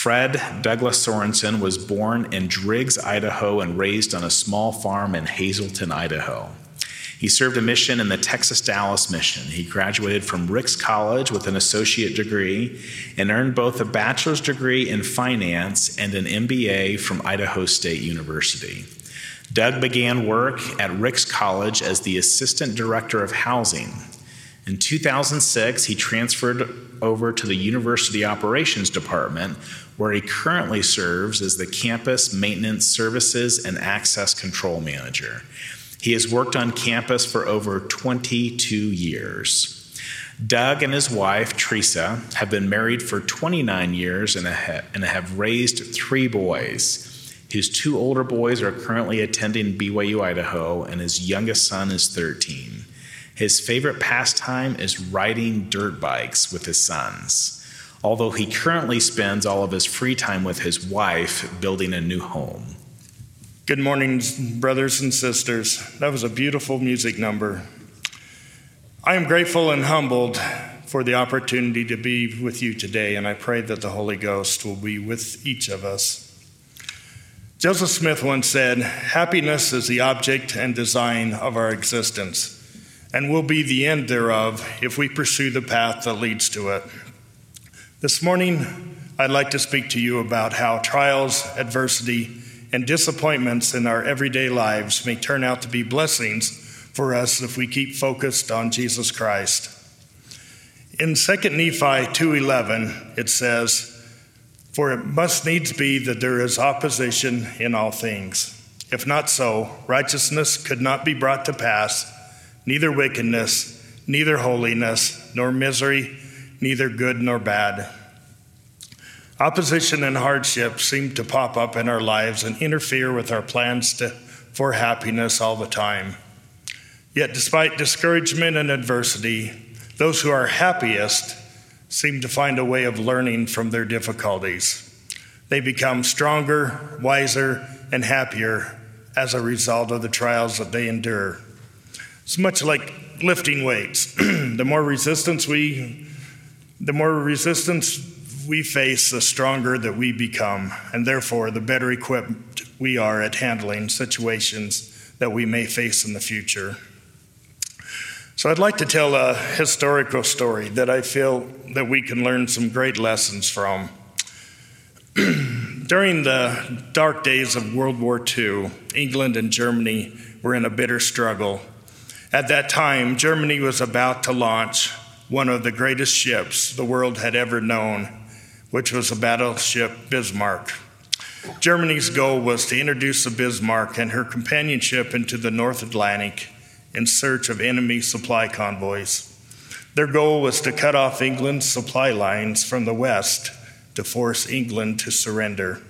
Fred Douglas Sorensen was born in Driggs, Idaho, and raised on a small farm in Hazelton, Idaho. He served a mission in the Texas Dallas mission. He graduated from Ricks College with an associate degree and earned both a bachelor's degree in finance and an MBA from Idaho State University. Doug began work at Ricks College as the assistant director of housing. In 2006, he transferred over to the University Operations Department, where he currently serves as the Campus Maintenance Services and Access Control Manager. He has worked on campus for over 22 years. Doug and his wife, Teresa, have been married for 29 years and have raised three boys. His two older boys are currently attending BYU Idaho, and his youngest son is 13. His favorite pastime is riding dirt bikes with his sons, although he currently spends all of his free time with his wife building a new home. Good morning, brothers and sisters. That was a beautiful music number. I am grateful and humbled for the opportunity to be with you today, and I pray that the Holy Ghost will be with each of us. Joseph Smith once said, Happiness is the object and design of our existence, and will be the end thereof if we pursue the path that leads to it. This morning, I'd like to speak to you about how trials, adversity, and disappointments in our everyday lives may turn out to be blessings for us if we keep focused on Jesus Christ. In 2 Nephi 2:11 it says, "For it must needs be that there is opposition in all things. If not so, righteousness could not be brought to pass, neither wickedness, neither holiness, nor misery, neither good nor bad." Opposition and hardship seem to pop up in our lives and interfere with our plans to, for happiness all the time. Yet, despite discouragement and adversity, those who are happiest seem to find a way of learning from their difficulties. They become stronger, wiser, and happier as a result of the trials that they endure. It's much like lifting weights. the more resistance we the more resistance we face, the stronger that we become, and therefore the better equipped we are at handling situations that we may face in the future. So I'd like to tell a historical story that I feel that we can learn some great lessons from. During the dark days of World War II, England and Germany were in a bitter struggle. At that time, Germany was about to launch one of the greatest ships the world had ever known which was a battleship Bismarck. Germany's goal was to introduce the Bismarck and her companionship into the North Atlantic in search of enemy supply convoys. Their goal was to cut off England's supply lines from the west to force England to surrender.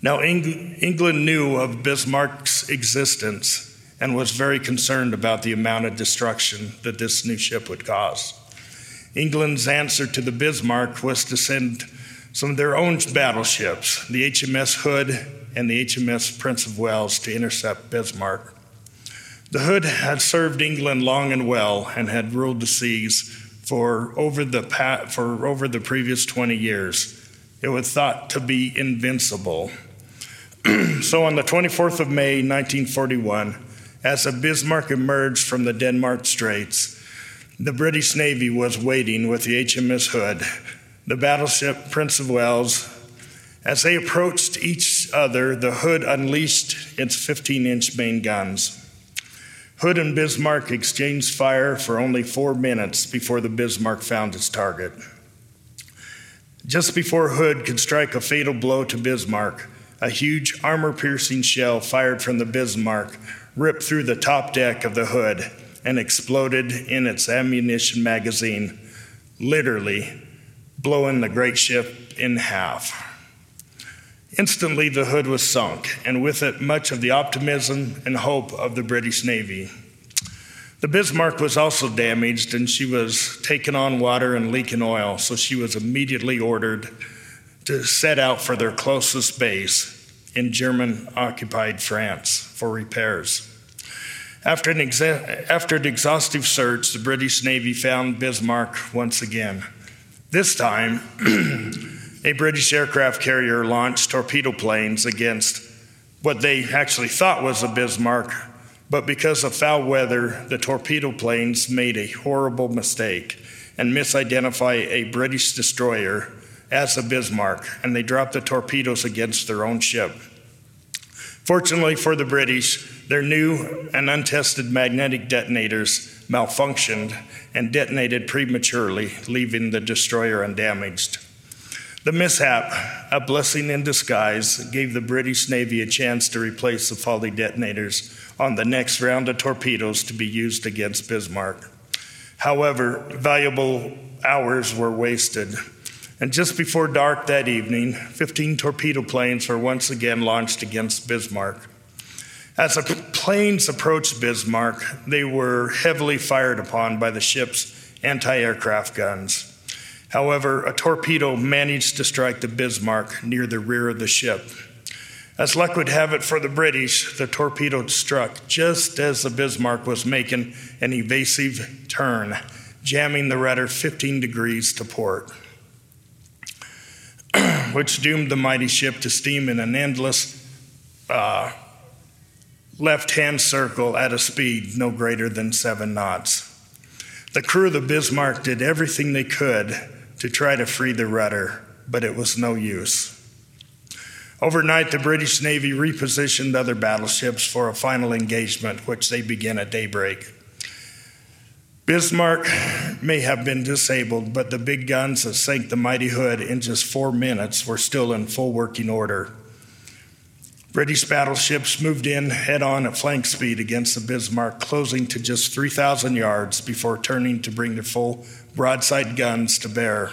Now, Eng- England knew of Bismarck's existence and was very concerned about the amount of destruction that this new ship would cause. England's answer to the Bismarck was to send some of their own battleships, the HMS Hood and the HMS Prince of Wales, to intercept Bismarck. The Hood had served England long and well and had ruled the seas for over the, for over the previous 20 years. It was thought to be invincible. so on the 24th of May, 1941, as the Bismarck emerged from the Denmark Straits, the British Navy was waiting with the HMS Hood, the battleship Prince of Wales. As they approached each other, the Hood unleashed its 15 inch main guns. Hood and Bismarck exchanged fire for only four minutes before the Bismarck found its target. Just before Hood could strike a fatal blow to Bismarck, a huge armor piercing shell fired from the Bismarck ripped through the top deck of the Hood and exploded in its ammunition magazine, literally blowing the great ship in half. Instantly, the hood was sunk, and with it, much of the optimism and hope of the British Navy. The Bismarck was also damaged, and she was taking on water and leaking oil, so she was immediately ordered to set out for their closest base in German occupied France for repairs. After an, exa- after an exhaustive search, the British Navy found Bismarck once again. This time, a British aircraft carrier launched torpedo planes against what they actually thought was a Bismarck, but because of foul weather, the torpedo planes made a horrible mistake and misidentify a British destroyer as the Bismarck, and they dropped the torpedoes against their own ship. Fortunately for the British, their new and untested magnetic detonators malfunctioned and detonated prematurely, leaving the destroyer undamaged. The mishap, a blessing in disguise, gave the British Navy a chance to replace the faulty detonators on the next round of torpedoes to be used against Bismarck. However, valuable hours were wasted. And just before dark that evening, 15 torpedo planes were once again launched against Bismarck. As the planes approached Bismarck, they were heavily fired upon by the ship's anti aircraft guns. However, a torpedo managed to strike the Bismarck near the rear of the ship. As luck would have it for the British, the torpedo struck just as the Bismarck was making an evasive turn, jamming the rudder 15 degrees to port, which doomed the mighty ship to steam in an endless uh, left hand circle at a speed no greater than seven knots. The crew of the Bismarck did everything they could to try to free the rudder, but it was no use. Overnight, the British Navy repositioned other battleships for a final engagement, which they began at daybreak. Bismarck may have been disabled, but the big guns that sank the mighty Hood in just four minutes were still in full working order. British battleships moved in head on at flank speed against the Bismarck, closing to just 3,000 yards before turning to bring their full broadside guns to bear.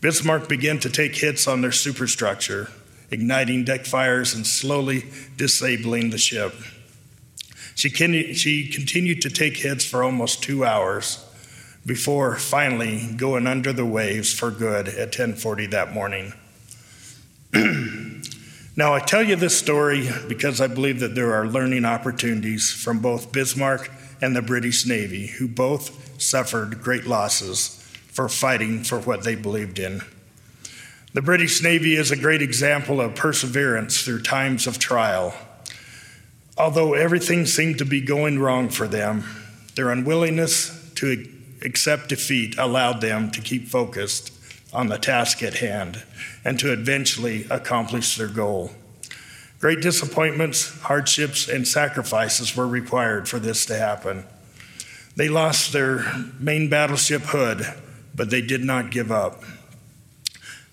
Bismarck began to take hits on their superstructure igniting deck fires and slowly disabling the ship. She, con- she continued to take hits for almost two hours before finally going under the waves for good at 1040 that morning. now, I tell you this story because I believe that there are learning opportunities from both Bismarck and the British Navy, who both suffered great losses for fighting for what they believed in. The British Navy is a great example of perseverance through times of trial. Although everything seemed to be going wrong for them, their unwillingness to accept defeat allowed them to keep focused on the task at hand and to eventually accomplish their goal. Great disappointments, hardships, and sacrifices were required for this to happen. They lost their main battleship Hood, but they did not give up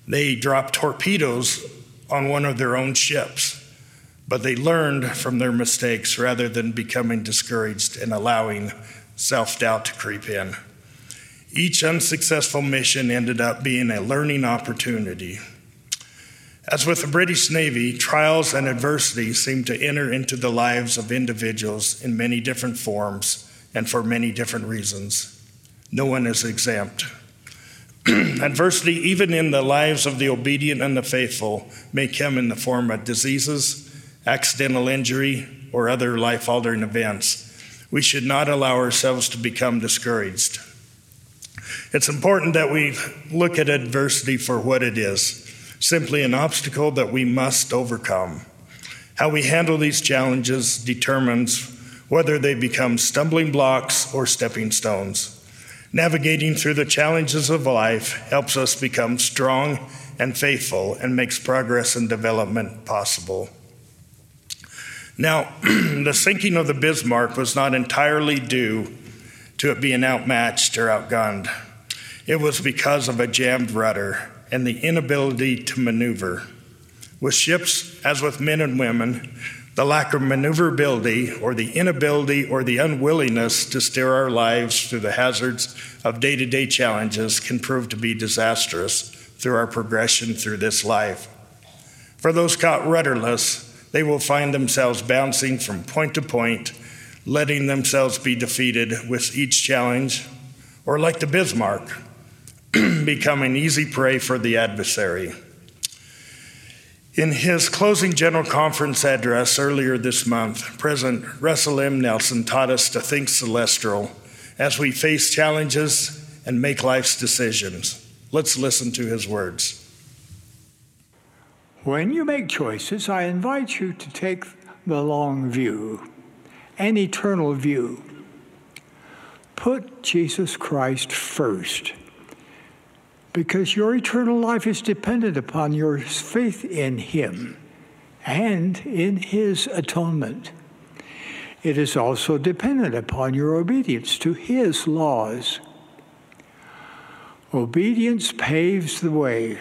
they dropped torpedoes on one of their own ships, but they learned from their mistakes rather than becoming discouraged and allowing self doubt to creep in. Each unsuccessful mission ended up being a learning opportunity. As with the British Navy, trials and adversity seem to enter into the lives of individuals in many different forms and for many different reasons. No one is exempt. Adversity, even in the lives of the obedient and the faithful, may come in the form of diseases, accidental injury, or other life altering events. We should not allow ourselves to become discouraged. It's important that we look at adversity for what it is simply an obstacle that we must overcome. How we handle these challenges determines whether they become stumbling blocks or stepping stones. Navigating through the challenges of life helps us become strong and faithful and makes progress and development possible. Now, the sinking of the Bismarck was not entirely due to it being outmatched or outgunned. It was because of a jammed rudder and the inability to maneuver. With ships, as with men and women, the lack of maneuverability or the inability or the unwillingness to steer our lives through the hazards of day to day challenges can prove to be disastrous through our progression through this life. For those caught rudderless, they will find themselves bouncing from point to point, letting themselves be defeated with each challenge, or like the Bismarck, becoming easy prey for the adversary. In his closing General Conference address earlier this month, President Russell M. Nelson taught us to think celestial as we face challenges and make life's decisions. Let's listen to his words. When you make choices, I invite you to take the long view, an eternal view. Put Jesus Christ first because your eternal life is dependent upon your faith in Him and in His atonement. It is also dependent upon your obedience to His laws. Obedience paves the way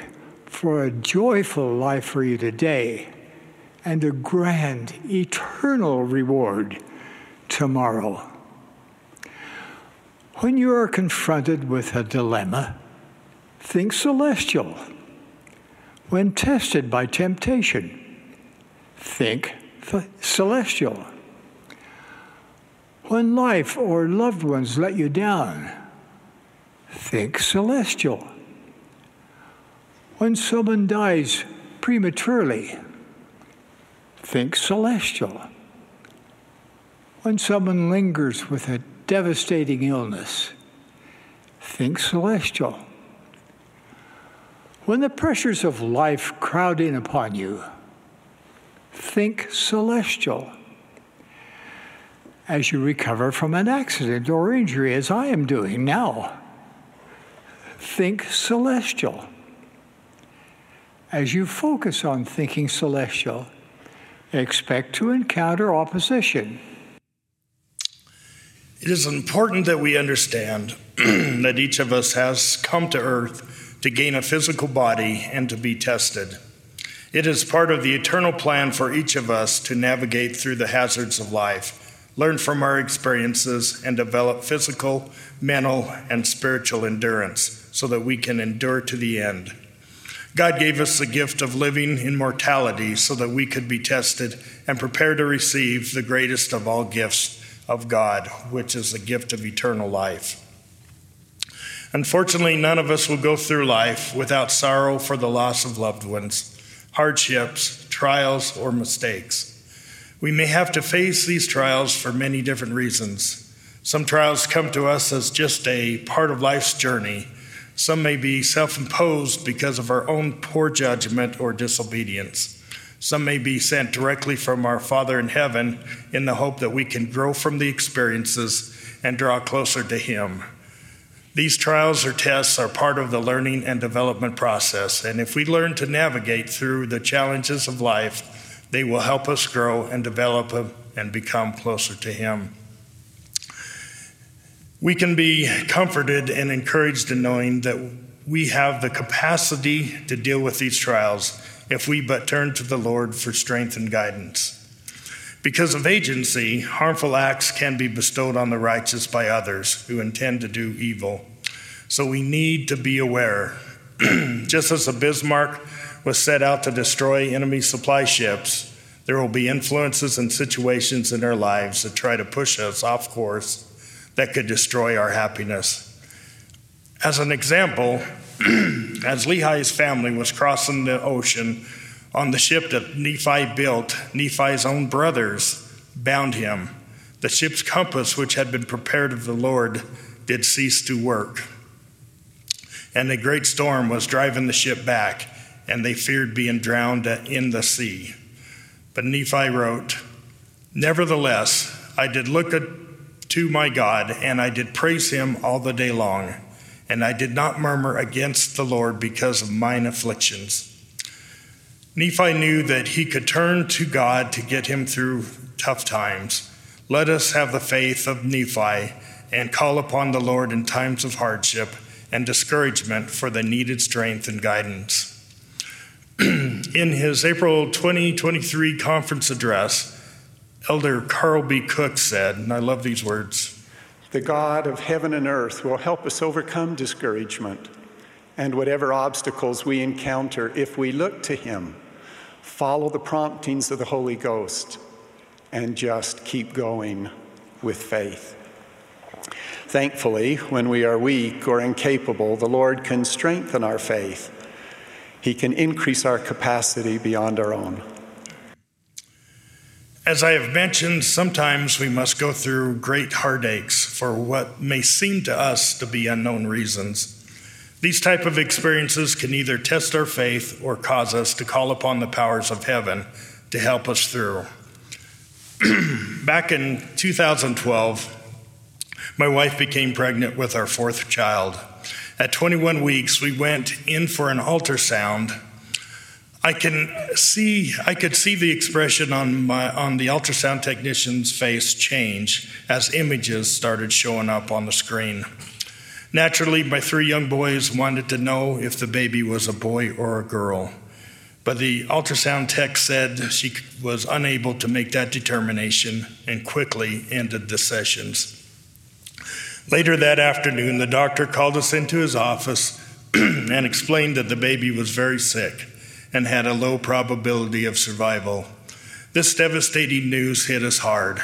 for a joyful life for you today and a grand eternal reward tomorrow. When you are confronted with a dilemma, think celestial. When tested by temptation, think celestial. When life or loved ones let you down, think celestial. When someone dies prematurely, think celestial. When someone lingers with a devastating illness, think celestial. When the pressures of life crowd in upon you, think celestial. As you recover from an accident or injury, as I am doing now, think celestial. As you focus on thinking celestial, expect to encounter opposition. It is important that we understand that each of us has come to earth to gain a physical body and to be tested. It is part of the eternal plan for each of us to navigate through the hazards of life, learn from our experiences, and develop physical, mental, and spiritual endurance so that we can endure to the end. God gave us the gift of living in mortality so that we could be tested and prepare to receive the greatest of all gifts of God, which is the gift of eternal life. Unfortunately, none of us will go through life without sorrow for the loss of loved ones, hardships, trials, or mistakes. We may have to face these trials for many different reasons. Some trials come to us as just a part of life's journey. Some may be self imposed because of our own poor judgment or disobedience. Some may be sent directly from our Father in heaven in the hope that we can grow from the experiences and draw closer to Him. These trials or tests are part of the learning and development process, and if we learn to navigate through the challenges of life, they will help us grow and develop and become closer to Him. We can be comforted and encouraged in knowing that we have the capacity to deal with these trials if we but turn to the Lord for strength and guidance. Because of agency, harmful acts can be bestowed on the righteous by others who intend to do evil. So we need to be aware. Just as a Bismarck was set out to destroy enemy supply ships, there will be influences and situations in our lives that try to push us off course that could destroy our happiness. As an example, as Lehi's family was crossing the ocean on the ship that Nephi built, Nephi's own brothers bound him. The ship's compass, which had been prepared of the Lord, did cease to work. And a great storm was driving the ship back, and they feared being drowned in the sea. But Nephi wrote, Nevertheless, I did look to my God, and I did praise him all the day long, and I did not murmur against the Lord because of mine afflictions. Nephi knew that he could turn to God to get him through tough times. Let us have the faith of Nephi and call upon the Lord in times of hardship and discouragement for the needed strength and guidance. in his April 2023 conference address, Elder Carl B. Cook said, and I love these words The God of heaven and earth will help us overcome discouragement and whatever obstacles we encounter if we look to Him follow the promptings of the Holy Ghost, and just keep going with faith. Thankfully, when we are weak or incapable, the Lord can strengthen our faith. He can increase our capacity beyond our own. As I have mentioned, sometimes we must go through great heartaches for what may seem to us to be unknown reasons. These type of experiences can either test our faith or cause us to call upon the powers of heaven to help us through. Back in 2012, my wife became pregnant with our fourth child. At 21 weeks, we went in for an ultrasound. I can see I could see the expression on my on the ultrasound technician's face change as images started showing up on the screen. Naturally, my three young boys wanted to know if the baby was a boy or a girl. But the ultrasound tech said she was unable to make that determination and quickly ended the sessions. Later that afternoon, the doctor called us into his office and explained that the baby was very sick and had a low probability of survival. This devastating news hit us hard.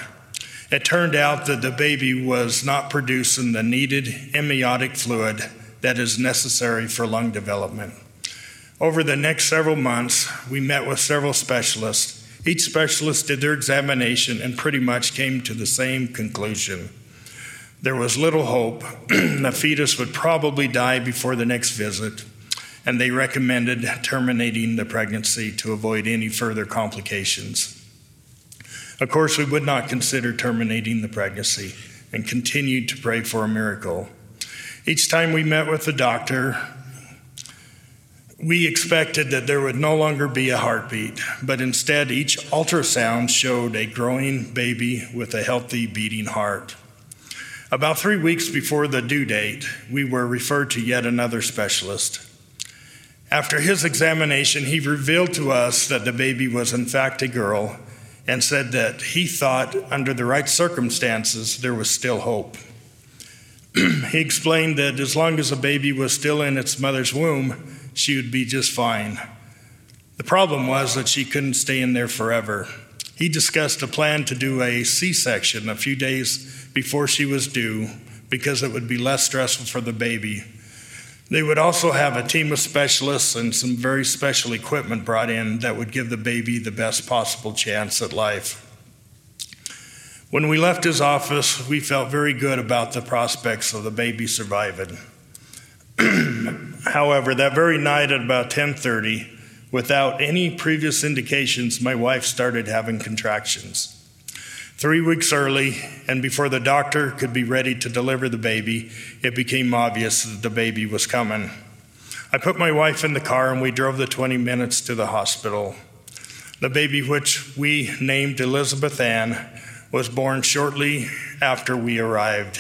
It turned out that the baby was not producing the needed amniotic fluid that is necessary for lung development. Over the next several months, we met with several specialists. Each specialist did their examination and pretty much came to the same conclusion. There was little hope. the fetus would probably die before the next visit, and they recommended terminating the pregnancy to avoid any further complications. Of course, we would not consider terminating the pregnancy and continued to pray for a miracle. Each time we met with the doctor, we expected that there would no longer be a heartbeat, but instead, each ultrasound showed a growing baby with a healthy beating heart. About three weeks before the due date, we were referred to yet another specialist. After his examination, he revealed to us that the baby was in fact a girl and said that he thought, under the right circumstances, there was still hope. he explained that as long as the baby was still in its mother's womb, she would be just fine. The problem was that she couldn't stay in there forever. He discussed a plan to do a C section a few days before she was due because it would be less stressful for the baby. They would also have a team of specialists and some very special equipment brought in that would give the baby the best possible chance at life. When we left his office, we felt very good about the prospects of the baby surviving. However, that very night at about 10:30, without any previous indications, my wife started having contractions. Three weeks early, and before the doctor could be ready to deliver the baby, it became obvious that the baby was coming. I put my wife in the car and we drove the 20 minutes to the hospital. The baby, which we named Elizabeth Ann, was born shortly after we arrived.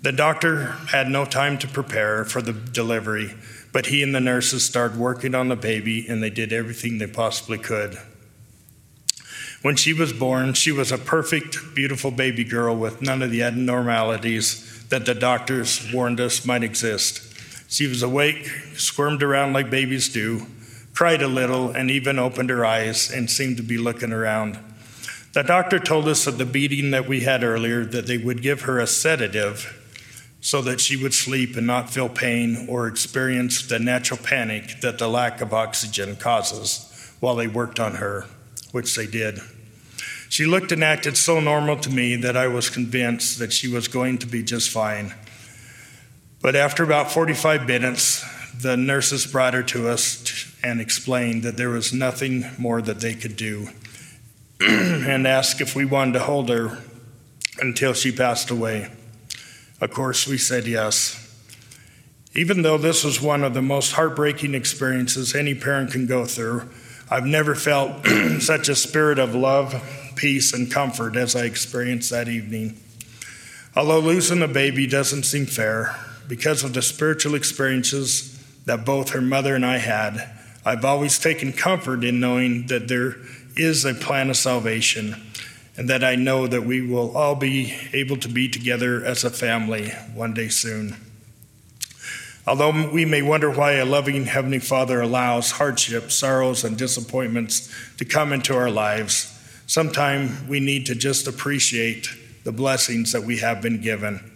The doctor had no time to prepare for the delivery, but he and the nurses started working on the baby and they did everything they possibly could. When she was born, she was a perfect, beautiful baby girl with none of the abnormalities that the doctors warned us might exist. She was awake, squirmed around like babies do, cried a little, and even opened her eyes and seemed to be looking around. The doctor told us at the beating that we had earlier that they would give her a sedative so that she would sleep and not feel pain or experience the natural panic that the lack of oxygen causes while they worked on her which they did. She looked and acted so normal to me that I was convinced that she was going to be just fine. But after about 45 minutes, the nurses brought her to us and explained that there was nothing more that they could do and asked if we wanted to hold her until she passed away. Of course, we said yes. Even though this was one of the most heartbreaking experiences any parent can go through, I've never felt such a spirit of love, peace, and comfort as I experienced that evening. Although losing a baby doesn't seem fair, because of the spiritual experiences that both her mother and I had, I've always taken comfort in knowing that there is a plan of salvation and that I know that we will all be able to be together as a family one day soon. Although we may wonder why a loving Heavenly Father allows hardships, sorrows, and disappointments to come into our lives, sometimes we need to just appreciate the blessings that we have been given.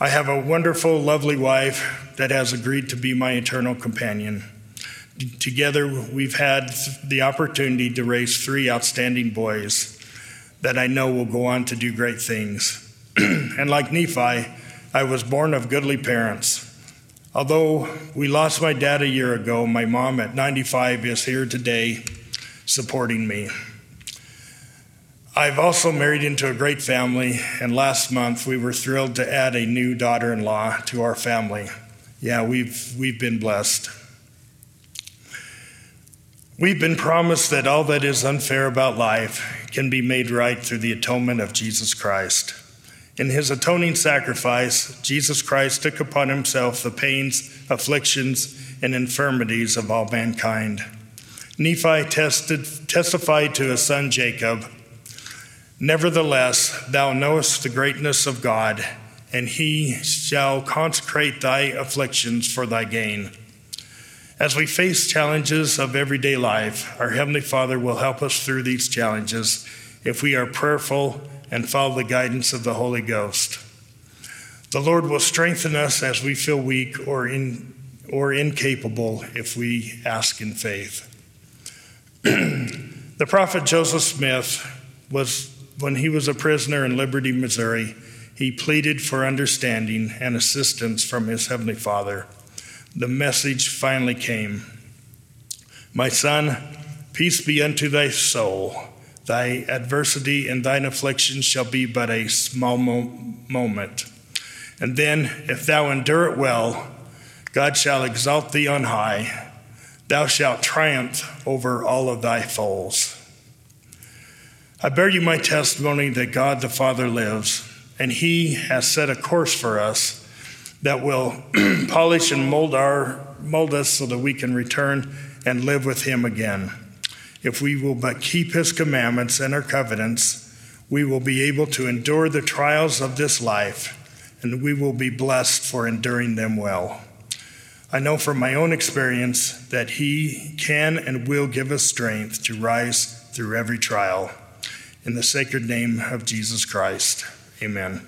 I have a wonderful, lovely wife that has agreed to be my eternal companion. Together, we've had the opportunity to raise three outstanding boys that I know will go on to do great things. and like Nephi, I was born of goodly parents. Although we lost my dad a year ago, my mom at 95 is here today supporting me. I've also married into a great family, and last month we were thrilled to add a new daughter in law to our family. Yeah, we've, we've been blessed. We've been promised that all that is unfair about life can be made right through the atonement of Jesus Christ. In his atoning sacrifice, Jesus Christ took upon himself the pains, afflictions, and infirmities of all mankind. Nephi tested, testified to his son Jacob Nevertheless, thou knowest the greatness of God, and he shall consecrate thy afflictions for thy gain. As we face challenges of everyday life, our Heavenly Father will help us through these challenges if we are prayerful and follow the guidance of the Holy Ghost. The Lord will strengthen us as we feel weak or, in, or incapable if we ask in faith. the prophet Joseph Smith was when he was a prisoner in Liberty, Missouri, he pleaded for understanding and assistance from his Heavenly Father. The message finally came My son, peace be unto thy soul. Thy adversity and thine affliction shall be but a small mo- moment. And then, if thou endure it well, God shall exalt thee on high. Thou shalt triumph over all of thy foes. I bear you my testimony that God the Father lives, and He has set a course for us that will polish and mold our mold us so that we can return and live with Him again. If we will but keep His commandments and our covenants, we will be able to endure the trials of this life, and we will be blessed for enduring them well. I know from my own experience that He can and will give us strength to rise through every trial. In the sacred name of Jesus Christ, amen.